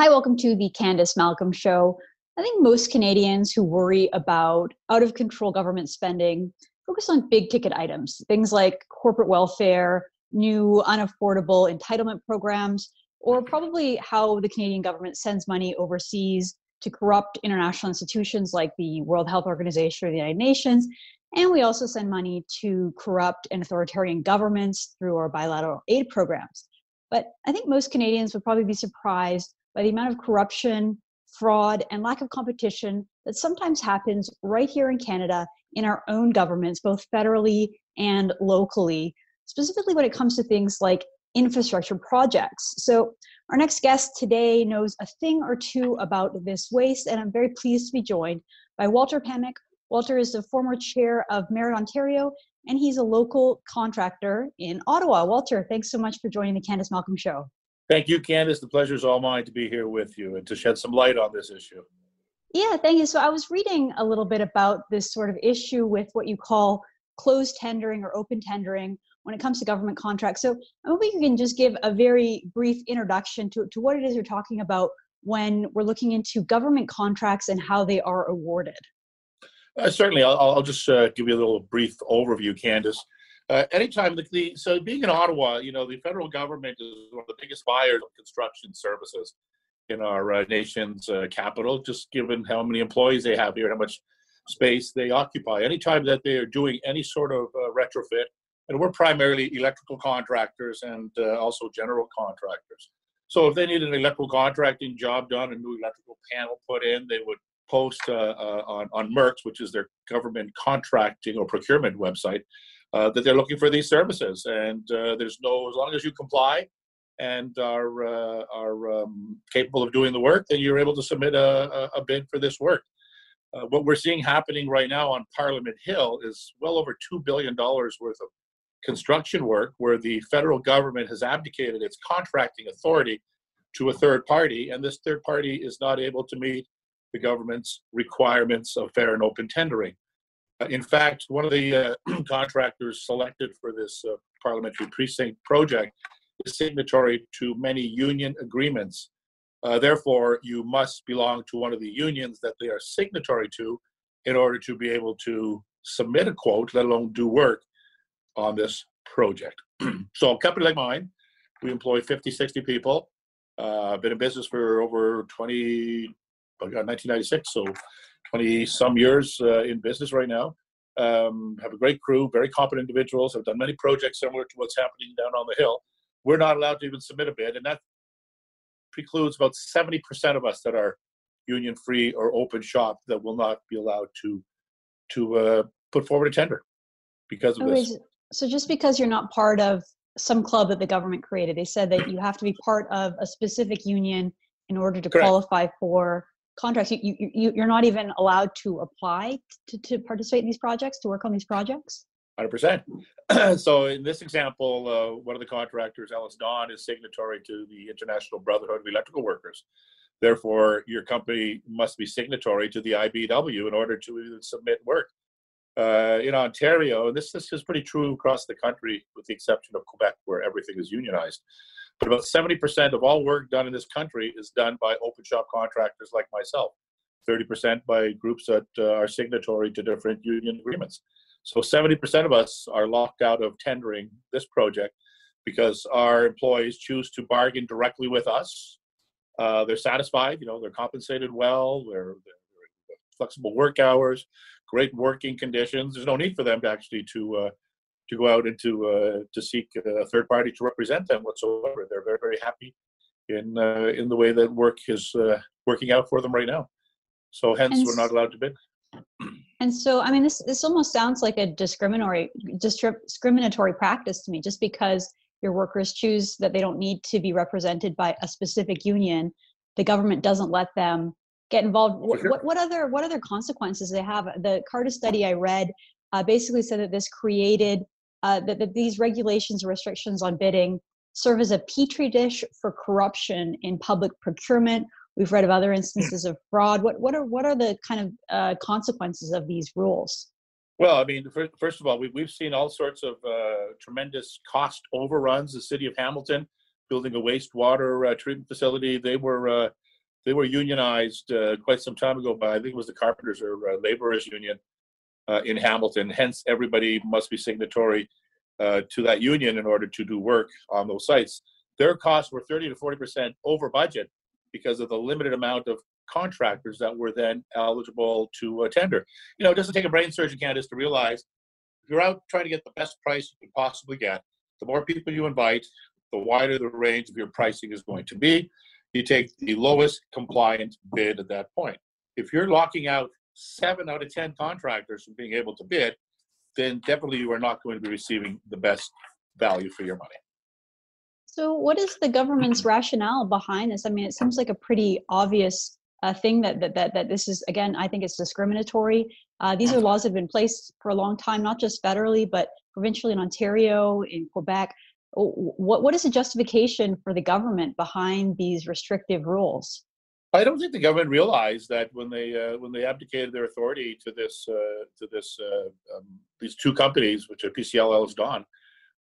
Hi, welcome to the Candice Malcolm Show. I think most Canadians who worry about out of control government spending focus on big ticket items, things like corporate welfare, new unaffordable entitlement programs, or probably how the Canadian government sends money overseas to corrupt international institutions like the World Health Organization or the United Nations. And we also send money to corrupt and authoritarian governments through our bilateral aid programs. But I think most Canadians would probably be surprised by the amount of corruption, fraud, and lack of competition that sometimes happens right here in Canada in our own governments, both federally and locally, specifically when it comes to things like infrastructure projects. So, our next guest today knows a thing or two about this waste, and I'm very pleased to be joined by Walter Pamic. Walter is the former chair of Merit Ontario, and he's a local contractor in Ottawa. Walter, thanks so much for joining the Candice Malcolm Show. Thank you, Candice. The pleasure is all mine to be here with you and to shed some light on this issue. Yeah, thank you. So I was reading a little bit about this sort of issue with what you call closed tendering or open tendering when it comes to government contracts. So I hope you can just give a very brief introduction to, to what it is you're talking about when we're looking into government contracts and how they are awarded. Uh, certainly, I'll, I'll just uh, give you a little brief overview, Candice. Uh, anytime the, the, so being in Ottawa, you know, the federal government is one of the biggest buyers of construction services in our uh, nation's uh, capital, just given how many employees they have here, how much space they occupy. Anytime that they are doing any sort of uh, retrofit, and we're primarily electrical contractors and uh, also general contractors. So if they need an electrical contracting job done, a new electrical panel put in, they would post uh, on, on MERX, which is their government contracting or procurement website, uh, that they're looking for these services. And uh, there's no, as long as you comply and are uh, are um, capable of doing the work, then you're able to submit a, a bid for this work. Uh, what we're seeing happening right now on Parliament Hill is well over two billion dollars worth of construction work, where the federal government has abdicated its contracting authority to a third party, and this third party is not able to meet the government's requirements of fair and open tendering. Uh, in fact, one of the uh, contractors selected for this uh, parliamentary precinct project is signatory to many union agreements. Therefore, you must belong to one of the unions that they are signatory to in order to be able to submit a quote, let alone do work on this project. so, a company like mine, we employ 50, 60 people. Uh, been in business for over 20, oh God, 1996, so 20 some years uh, in business right now. Um, have a great crew, very competent individuals. Have done many projects similar to what's happening down on the hill. We're not allowed to even submit a bid, and that precludes about 70% of us that are union free or open shop that will not be allowed to to uh, put forward a tender because of this. So just because you're not part of some club that the government created, they said that you have to be part of a specific union in order to Correct. qualify for contracts. You, you, you're not even allowed to apply to, to participate in these projects, to work on these projects? 100%. so in this example, uh, one of the contractors, EllisDon, is signatory to the International Brotherhood of Electrical Workers. Therefore, your company must be signatory to the IBEW in order to even submit work. Uh, in Ontario, and this, this is pretty true across the country, with the exception of Quebec, where everything is unionized. But about 70% of all work done in this country is done by open shop contractors like myself, 30% by groups that uh, are signatory to different union agreements. So 70% of us are locked out of tendering this project because our employees choose to bargain directly with us. Uh, they're satisfied, you know, they're compensated well, they're, they're, flexible work hours, great working conditions. There's no need for them to actually to uh, to go out and to uh, to seek a third party to represent them whatsoever. They're very very happy in uh, in the way that work is uh, working out for them right now. So hence and we're not allowed to bid. And so I mean this this almost sounds like a discriminatory discriminatory practice to me just because your workers choose that they don't need to be represented by a specific union the government doesn't let them get involved sure. what, what other what other consequences they have the Cardus study i read uh, basically said that this created uh, that, that these regulations and restrictions on bidding serve as a petri dish for corruption in public procurement. We've read of other instances of fraud. What, what, are, what are the kind of uh, consequences of these rules? Well, I mean, first of all, we, we've seen all sorts of uh, tremendous cost overruns. The city of Hamilton building a wastewater uh, treatment facility, they were uh, they were unionized uh, quite some time ago by I think it was the Carpenters or uh, Laborers Union uh, in Hamilton. Hence, everybody must be signatory uh, to that union in order to do work on those sites. Their costs were 30 to 40 percent over budget because of the limited amount of contractors that were then eligible to uh, tender. You know, it doesn't take a brain surgeon, Candice, to realize if you're out trying to get the best price you can possibly get, the more people you invite, the wider the range of your pricing is going to be. You take the lowest compliant bid at that point. If you're locking out seven out of 10 contractors from being able to bid, then definitely you are not going to be receiving the best value for your money. So, what is the government's rationale behind this? I mean, it seems like a pretty obvious uh, thing that, that that that this is again. I think it's discriminatory. Uh, these are laws that have been placed for a long time, not just federally, but provincially in Ontario, in Quebec. What what is the justification for the government behind these restrictive rules? I don't think the government realized that when they uh, when they abdicated their authority to this uh, to this uh, um, these two companies, which are PCL EllisDon,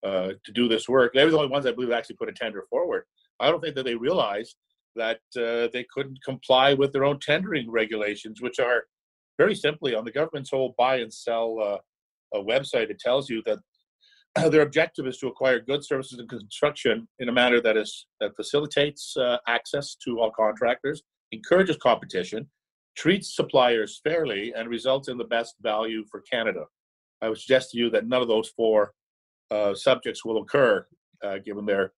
uh, to do this work. They were the only ones I believe actually put a tender forward. I don't think that they realized that uh, they couldn't comply with their own tendering regulations, which are very simply on the government's whole buy and sell uh, website. It tells you that their objective is to acquire goods, services, and construction in a manner that is that facilitates access to all contractors, encourages competition, treats suppliers fairly, and results in the best value for Canada. I would suggest to you that none of those four uh, subjects will occur uh, given their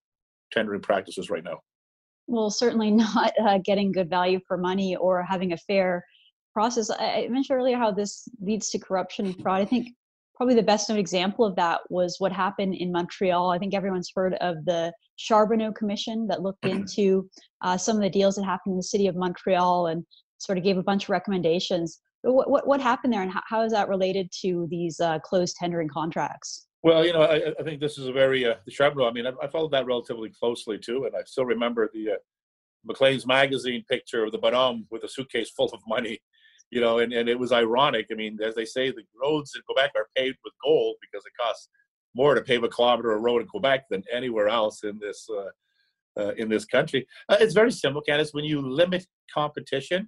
tendering practices right now. Well, certainly not uh, getting good value for money or having a fair process. I mentioned earlier how this leads to corruption and fraud. I think probably the best known example of that was what happened in Montreal. I think everyone's heard of the Charbonneau Commission that looked mm-hmm. into uh, some of the deals that happened in the city of Montreal and sort of gave a bunch of recommendations. What, what, what happened there and how, how is that related to these uh, closed tendering contracts? Well, you know, I, I think this is a very uh, the Charbonneau. I mean, I, I, followed that relatively closely too, and I still remember the uh, Maclean's magazine picture of the bonhomme with a suitcase full of money. You know, and, and it was ironic. I mean, as they say, the roads in Quebec are paved with gold because it costs more to pave a kilometer of road in Quebec than anywhere else in this uh, uh, in this country. Uh, it's very simple, Candice. When you limit competition,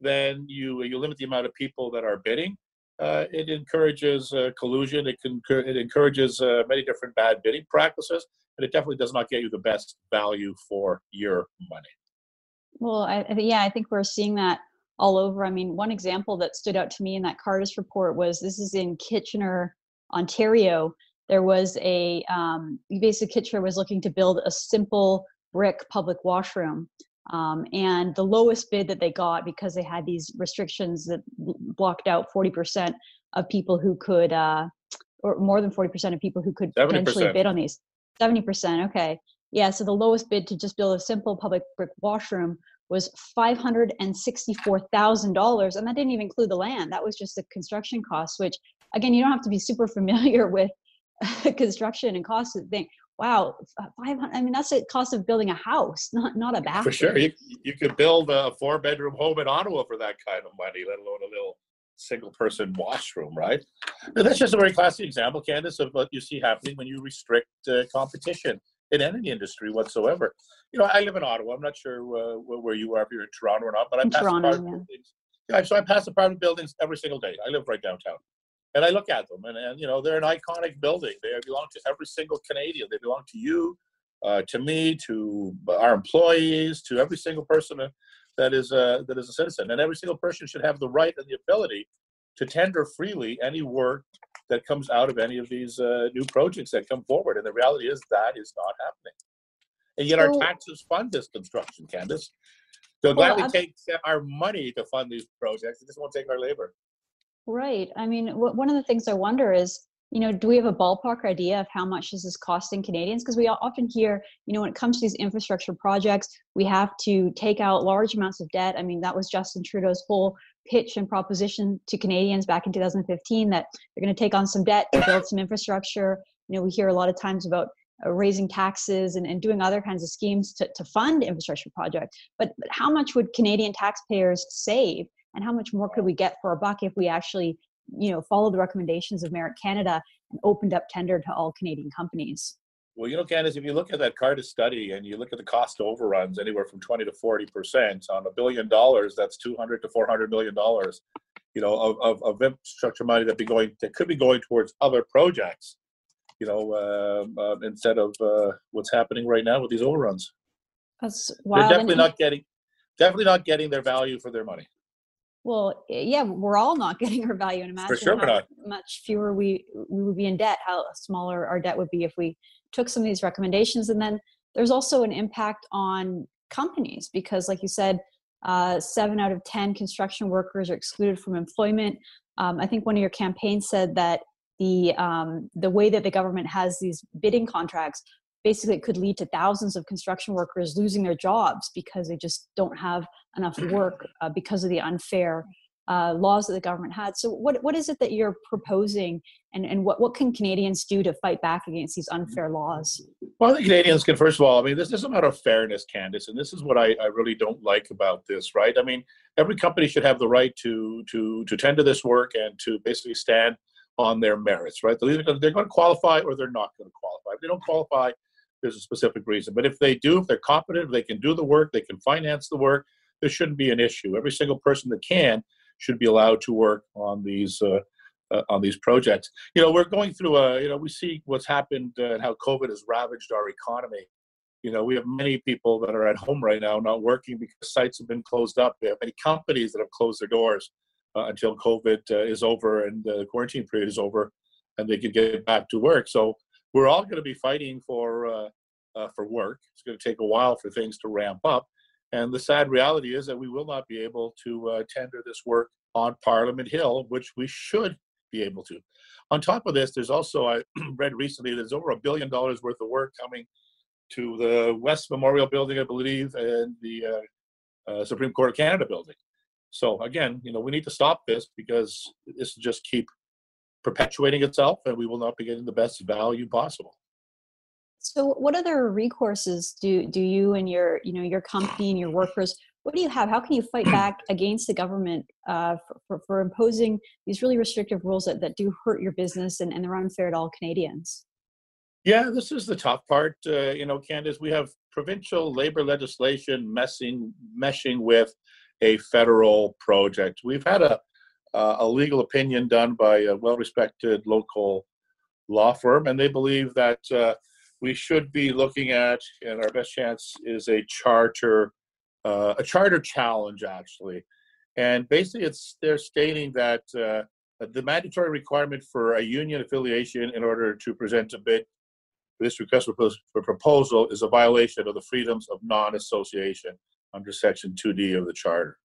then you you limit the amount of people that are bidding uh, it encourages uh, collusion. It can it encourages uh, many different bad bidding practices, and it definitely does not get you the best value for your money. Well, I, yeah, I think we're seeing that all over. I mean, one example that stood out to me in that Cardus report was this is in Kitchener, Ontario. There was a um, basically Kitchener was looking to build a simple brick public washroom um, and the lowest bid that they got because they had these restrictions that blocked out 40% of people who could uh, or more than 40% of people who could 70%. potentially bid on these 70% okay yeah so the lowest bid to just build a simple public brick washroom was $564,000 and that didn't even include the land that was just the construction costs which again you don't have to be super familiar with construction and costs to think wow, 500, I mean, that's the cost of building a house, not, not a bathroom. For sure. You, you could build a four bedroom home in Ottawa for that kind of money, let alone a little single person washroom, right? Now, that's just a very classic example, Candice, of what you see happening when you restrict uh, competition in any industry whatsoever. You know, I live in Ottawa. I'm not sure uh, where you are, if you're in Toronto or not, but I pass Toronto, yeah. buildings. Yeah, so I pass Parliament buildings every single day. I live right downtown and I look at them, and, and you know they're an iconic building. They belong to every single Canadian. They belong to you, uh, to me, to our employees, to every single person that is a, that is a citizen. And every single person should have the right and the ability to tender freely any work that comes out of any of these uh, new projects that come forward. And the reality is that is not happening. And yet our taxes fund this construction, Candice. They'll well, gladly take our money to fund these projects. They just won't take our labor. Right. I mean, w- one of the things I wonder is, you know, do we have a ballpark idea of how much this is costing Canadians? Because we often hear, you know, when it comes to these infrastructure projects, we have to take out large amounts of debt. I mean, that was Justin Trudeau's whole pitch and proposition to Canadians back in 2015 that they're going to take on some debt to build some infrastructure. You know, we hear a lot of times about uh, raising taxes and, and doing other kinds of schemes to, to fund infrastructure projects. But, but how much would Canadian taxpayers save and how much more could we get for a buck if we actually you know followed the recommendations of merit canada and opened up tender to all canadian companies Well, you know, Candice, if you look at that Cardus study and you look at the cost overruns, anywhere from 20 to 40 percent on a billion dollars, that's 200 to 400 million dollars, you know, of, of, of, infrastructure money that be going that could be going towards other projects, you know, uh, uh, instead of uh, what's happening right now with these overruns. That's wild. They're definitely not getting, definitely not getting their value for their money. Well, yeah, we're all not getting our value, and imagine for sure how much fewer we we would be in debt. How smaller our debt would be if we took some of these recommendations and then there's also an impact on companies because like you said uh, seven out of ten construction workers are excluded from employment um, i think one of your campaigns said that the um, the way that the government has these bidding contracts basically it could lead to thousands of construction workers losing their jobs because they just don't have enough work uh, because of the unfair uh, laws that the government had. So, what what is it that you're proposing, and and what what can Canadians do to fight back against these unfair laws? Well, I think Canadians can first of all. I mean, this is a matter of fairness, Candice, and this is what I, I really don't like about this. Right? I mean, every company should have the right to to to tender this work and to basically stand on their merits. Right? They're either going, they're going to qualify or they're not going to qualify. If they don't qualify, there's a specific reason. But if they do, if they're competent, if they can do the work, they can finance the work. There shouldn't be an issue. Every single person that can should be allowed to work on these uh, uh, on these projects. You know, we're going through a you know we see what's happened uh, and how COVID has ravaged our economy. You know, we have many people that are at home right now not working because sites have been closed up. We have many companies that have closed their doors uh, until COVID uh, is over and the quarantine period is over, and they can get back to work. So we're all going to be fighting for uh, for work. It's going to take a while for things to ramp up. And the sad reality is that we will not be able to uh, tender this work on Parliament Hill, which we should be able to. On top of this, there's also, I read recently, there's over a billion dollars worth of work coming to the West Memorial Building, I believe, and the uh, uh, Supreme Court of Canada building. So again, you know, we need to stop this because this will just keep perpetuating itself, and we will not be getting the best value possible. So, what other recourses do do you and your you know your company and your workers? What do you have? How can you fight back against the government uh, for, for, for, imposing these really restrictive rules that, that do hurt your business and, and they're unfair to all Canadians? Yeah, this is the tough part. Uh, you know, Candice, we have provincial labor legislation messing meshing with a federal project. We've had a uh, a legal opinion done by a well-respected local law firm, and they believe that uh, we should be looking at, and our best chance is a charter, uh, a charter challenge actually, and basically it's they're stating that uh, the mandatory requirement for a union affiliation in order to present a bid for this request for proposal is a violation of the freedoms of non-association under Section 2D of the Charter.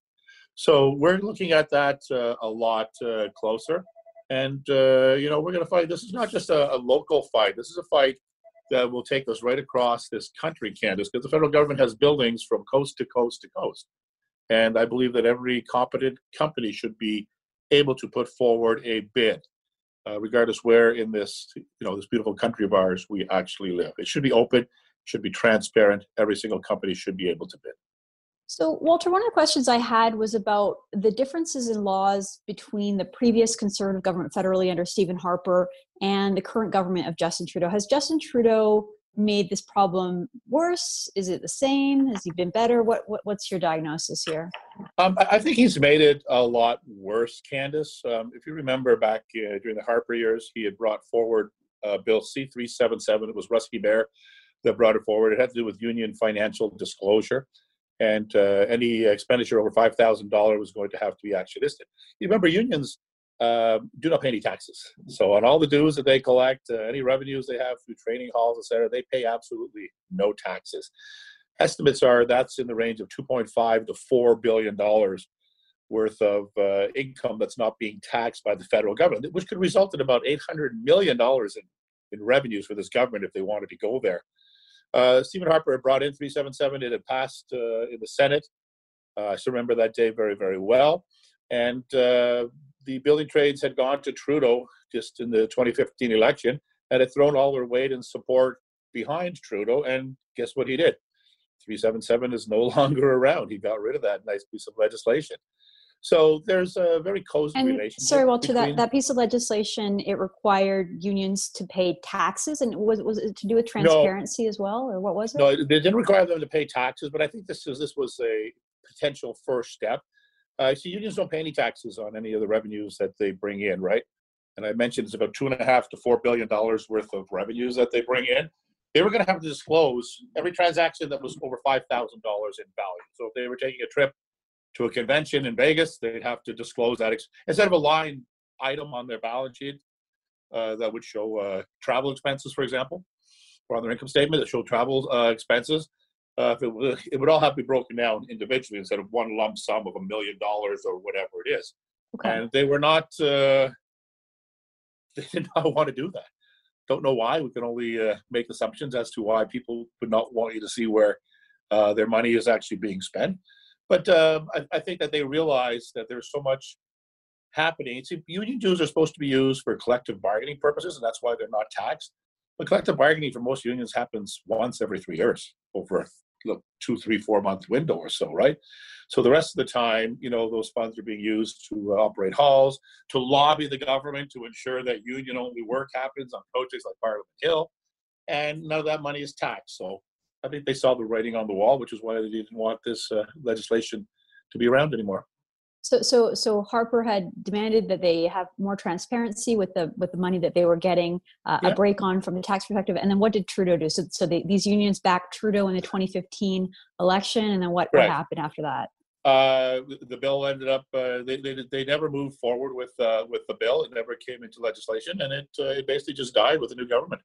So we're looking at that uh, a lot uh, closer. And, uh, you know, we're going to fight. This is not just a, a, local fight. This is a fight that will take us right across this country, Candice, because the federal government has buildings from coast to coast to coast. And I believe that every competent company should be able to put forward a bid, uh, regardless where in this, you know, this beautiful country of ours we actually live. It should be open, should be transparent. Every single company should be able to bid. So, Walter, one of the questions I had was about the differences in laws between the previous conservative government federally under Stephen Harper and the current government of Justin Trudeau. Has Justin Trudeau made this problem worse? Is it the same? Has he been better? What, what what's your diagnosis here? Um, I think he's made it a lot worse, Candice. Um, if you remember back uh, during the Harper years, he had brought forward uh, Bill C three seven seven. It was Russ Hiebert that brought it forward. It had to do with union financial disclosure and uh, any expenditure over five thousand dollars was going to have to be listed. You remember, unions uh, do not pay any taxes, so on all the dues that they collect, uh, any revenues they have through training halls, etc., they pay absolutely no taxes. Estimates are that's in the range of two point five to four billion dollars worth of uh, income that's not being taxed by the federal government, which could result in about eight hundred million dollars in in revenues for this government if they wanted to go there. Uh, Stephen Harper had brought in 377. It had passed uh, in the Senate. Uh, I still remember that day very, very well. And uh, the building trades had gone to Trudeau just in the 2015 election and had thrown all their weight and support behind Trudeau. And guess what he did? 377 is no longer around. He got rid of that nice piece of legislation. So there's a very cozy and, relationship. Sorry, Walter, between, that, that piece of legislation, it required unions to pay taxes and was, was it to do with transparency no, as well, or what was it? No, they didn't require them to pay taxes, but I think this is this was a potential first step. Uh, so unions don't pay any taxes on any of the revenues that they bring in, right? And I mentioned it's about two and a half to four billion dollars worth of revenues that they bring in. They were going to have to disclose every transaction that was over five thousand dollars in value. So if they were taking a trip to a convention in Vegas, they'd have to disclose that instead of a line item on their balance sheet uh, that would show uh, travel expenses, for example, or on their income statement that show travel uh, expenses. Uh, it, would, it would all have to be broken down individually instead of one lump sum of a million dollars or whatever it is. Okay. And they were not, uh, they did not want to do that. Don't know why. We can only uh, make assumptions as to why people would not want you to see where their money is actually being spent. But um, I, I, think that they realize that there's so much happening. See, union dues are supposed to be used for collective bargaining purposes, and that's why they're not taxed. But collective bargaining for most unions happens once every three years over a look, two, three, four month window or so, right? So the rest of the time, you know, those funds are being used to uh, operate halls, to lobby the government to ensure that union only work happens on projects like Parliament Hill, and none of that money is taxed. So I think they saw the writing on the wall, which is why they didn't want this uh, legislation to be around anymore. So, so, so Harper had demanded that they have more transparency with the with the money that they were getting, uh, yeah. a break on from the tax perspective. And then what did Trudeau do? So, so they, these unions backed Trudeau in the 2015 election, and then what, what happened after that? Uh, the bill ended up uh, they, they they never moved forward with uh, with the bill. It never came into legislation, and it uh, it basically just died with the new government.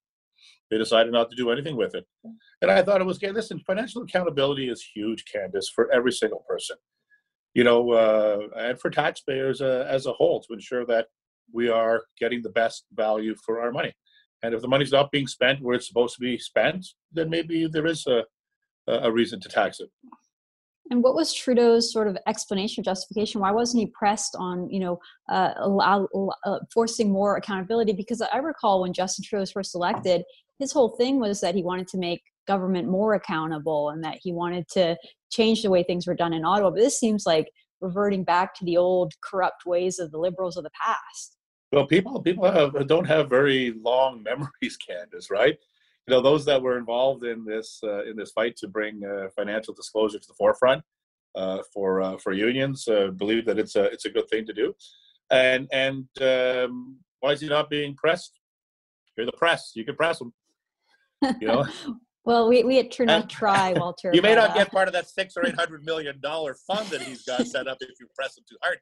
They decided not to do anything with it. And I thought it was, listen, financial accountability is huge, Candice, for every single person. You know, uh, and for taxpayers uh, as a whole to ensure that we are getting the best value for our money. And if the money's not being spent where it's supposed to be spent, then maybe there is a, a reason to tax it. And what was Trudeau's sort of explanation justification? Why wasn't he pressed on, you know, uh, uh, forcing more accountability? Because I recall when Justin Trudeau was first elected, his whole thing was that he wanted to make government more accountable and that he wanted to change the way things were done in Ottawa. But this seems like reverting back to the old corrupt ways of the liberals of the past. Well, people people have, don't have very long memories, Candice, right? You know, those that were involved in this uh, in this fight to bring uh, financial disclosure to the forefront uh, for uh, for unions believe that it's a it's a good thing to do. And and um, why is he not being pressed? You're the press. You can press him. You know. well, we we at True North try, Walter. you may not uh, get part of that six or eight hundred million dollar fund that he's got set up if you press him too hard,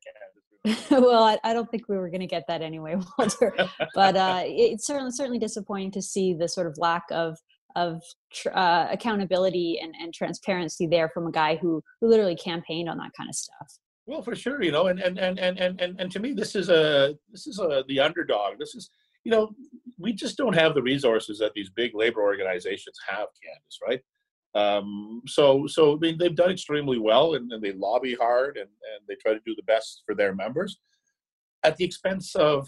well, I, I, don't think we were going to get that anyway, Walter. but uh, it's certainly certainly disappointing to see the sort of lack of of uh, accountability and, and transparency there from a guy who who literally campaigned on that kind of stuff. Well, for sure, you know, and and and and and, and to me, this is a this is a the underdog. This is you know, we just don't have the resources that these big labor organizations have, Candice, right? Um, so, so I mean, they've done extremely well, and, and they lobby hard, and, and they try to do the best for their members, at the expense of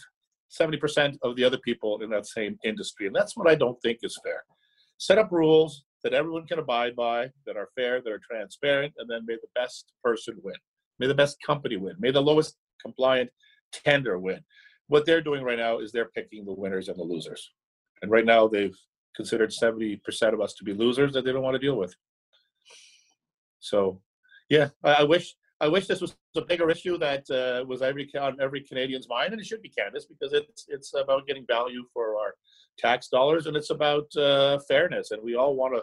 seventy percent of the other people in that same industry, and that's what I don't think is fair. Set up rules that everyone can abide by, that are fair, that are transparent, and then may the best person win. May the best company win. May the lowest compliant tender win what they're doing right now is they're picking the winners and the losers. And right now they've considered 70% of us to be losers that they don't want to deal with. So, yeah, I, I wish I wish this was a bigger issue that uh, was every on every Canadian's mind, and it should be Candice because it's it's about getting value for our tax dollars, and it's about uh, fairness, and we all want to,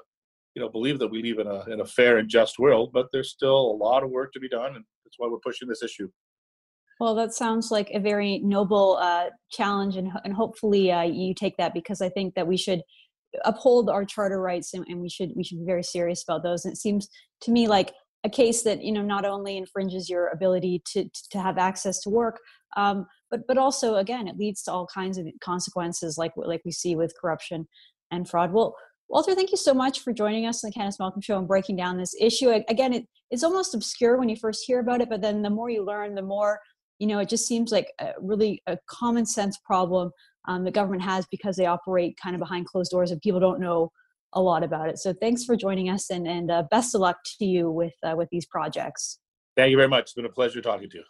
you know, believe that we live in a in a fair and just world, but there's still a lot of work to be done, and that's why we're pushing this issue. Well, that sounds like a very noble uh, challenge, and, and hopefully uh, you take that because I think that we should uphold our charter rights and, and, we should we should be very serious about those. And it seems to me like a case that you know not only infringes your ability to to have access to work, um, but but also again it leads to all kinds of consequences like like we see with corruption and fraud. Well. Walter, thank you so much for joining us on the Candice Malcolm Show and breaking down this issue. Again, it, it's almost obscure when you first hear about it, but then the more you learn, the more you know it just seems like a really a common sense problem um, the government has because they operate kind of behind closed doors and people don't know a lot about it. So thanks for joining us and, and uh, best of luck to you with uh, with these projects. Thank you very much. It's been a pleasure talking to you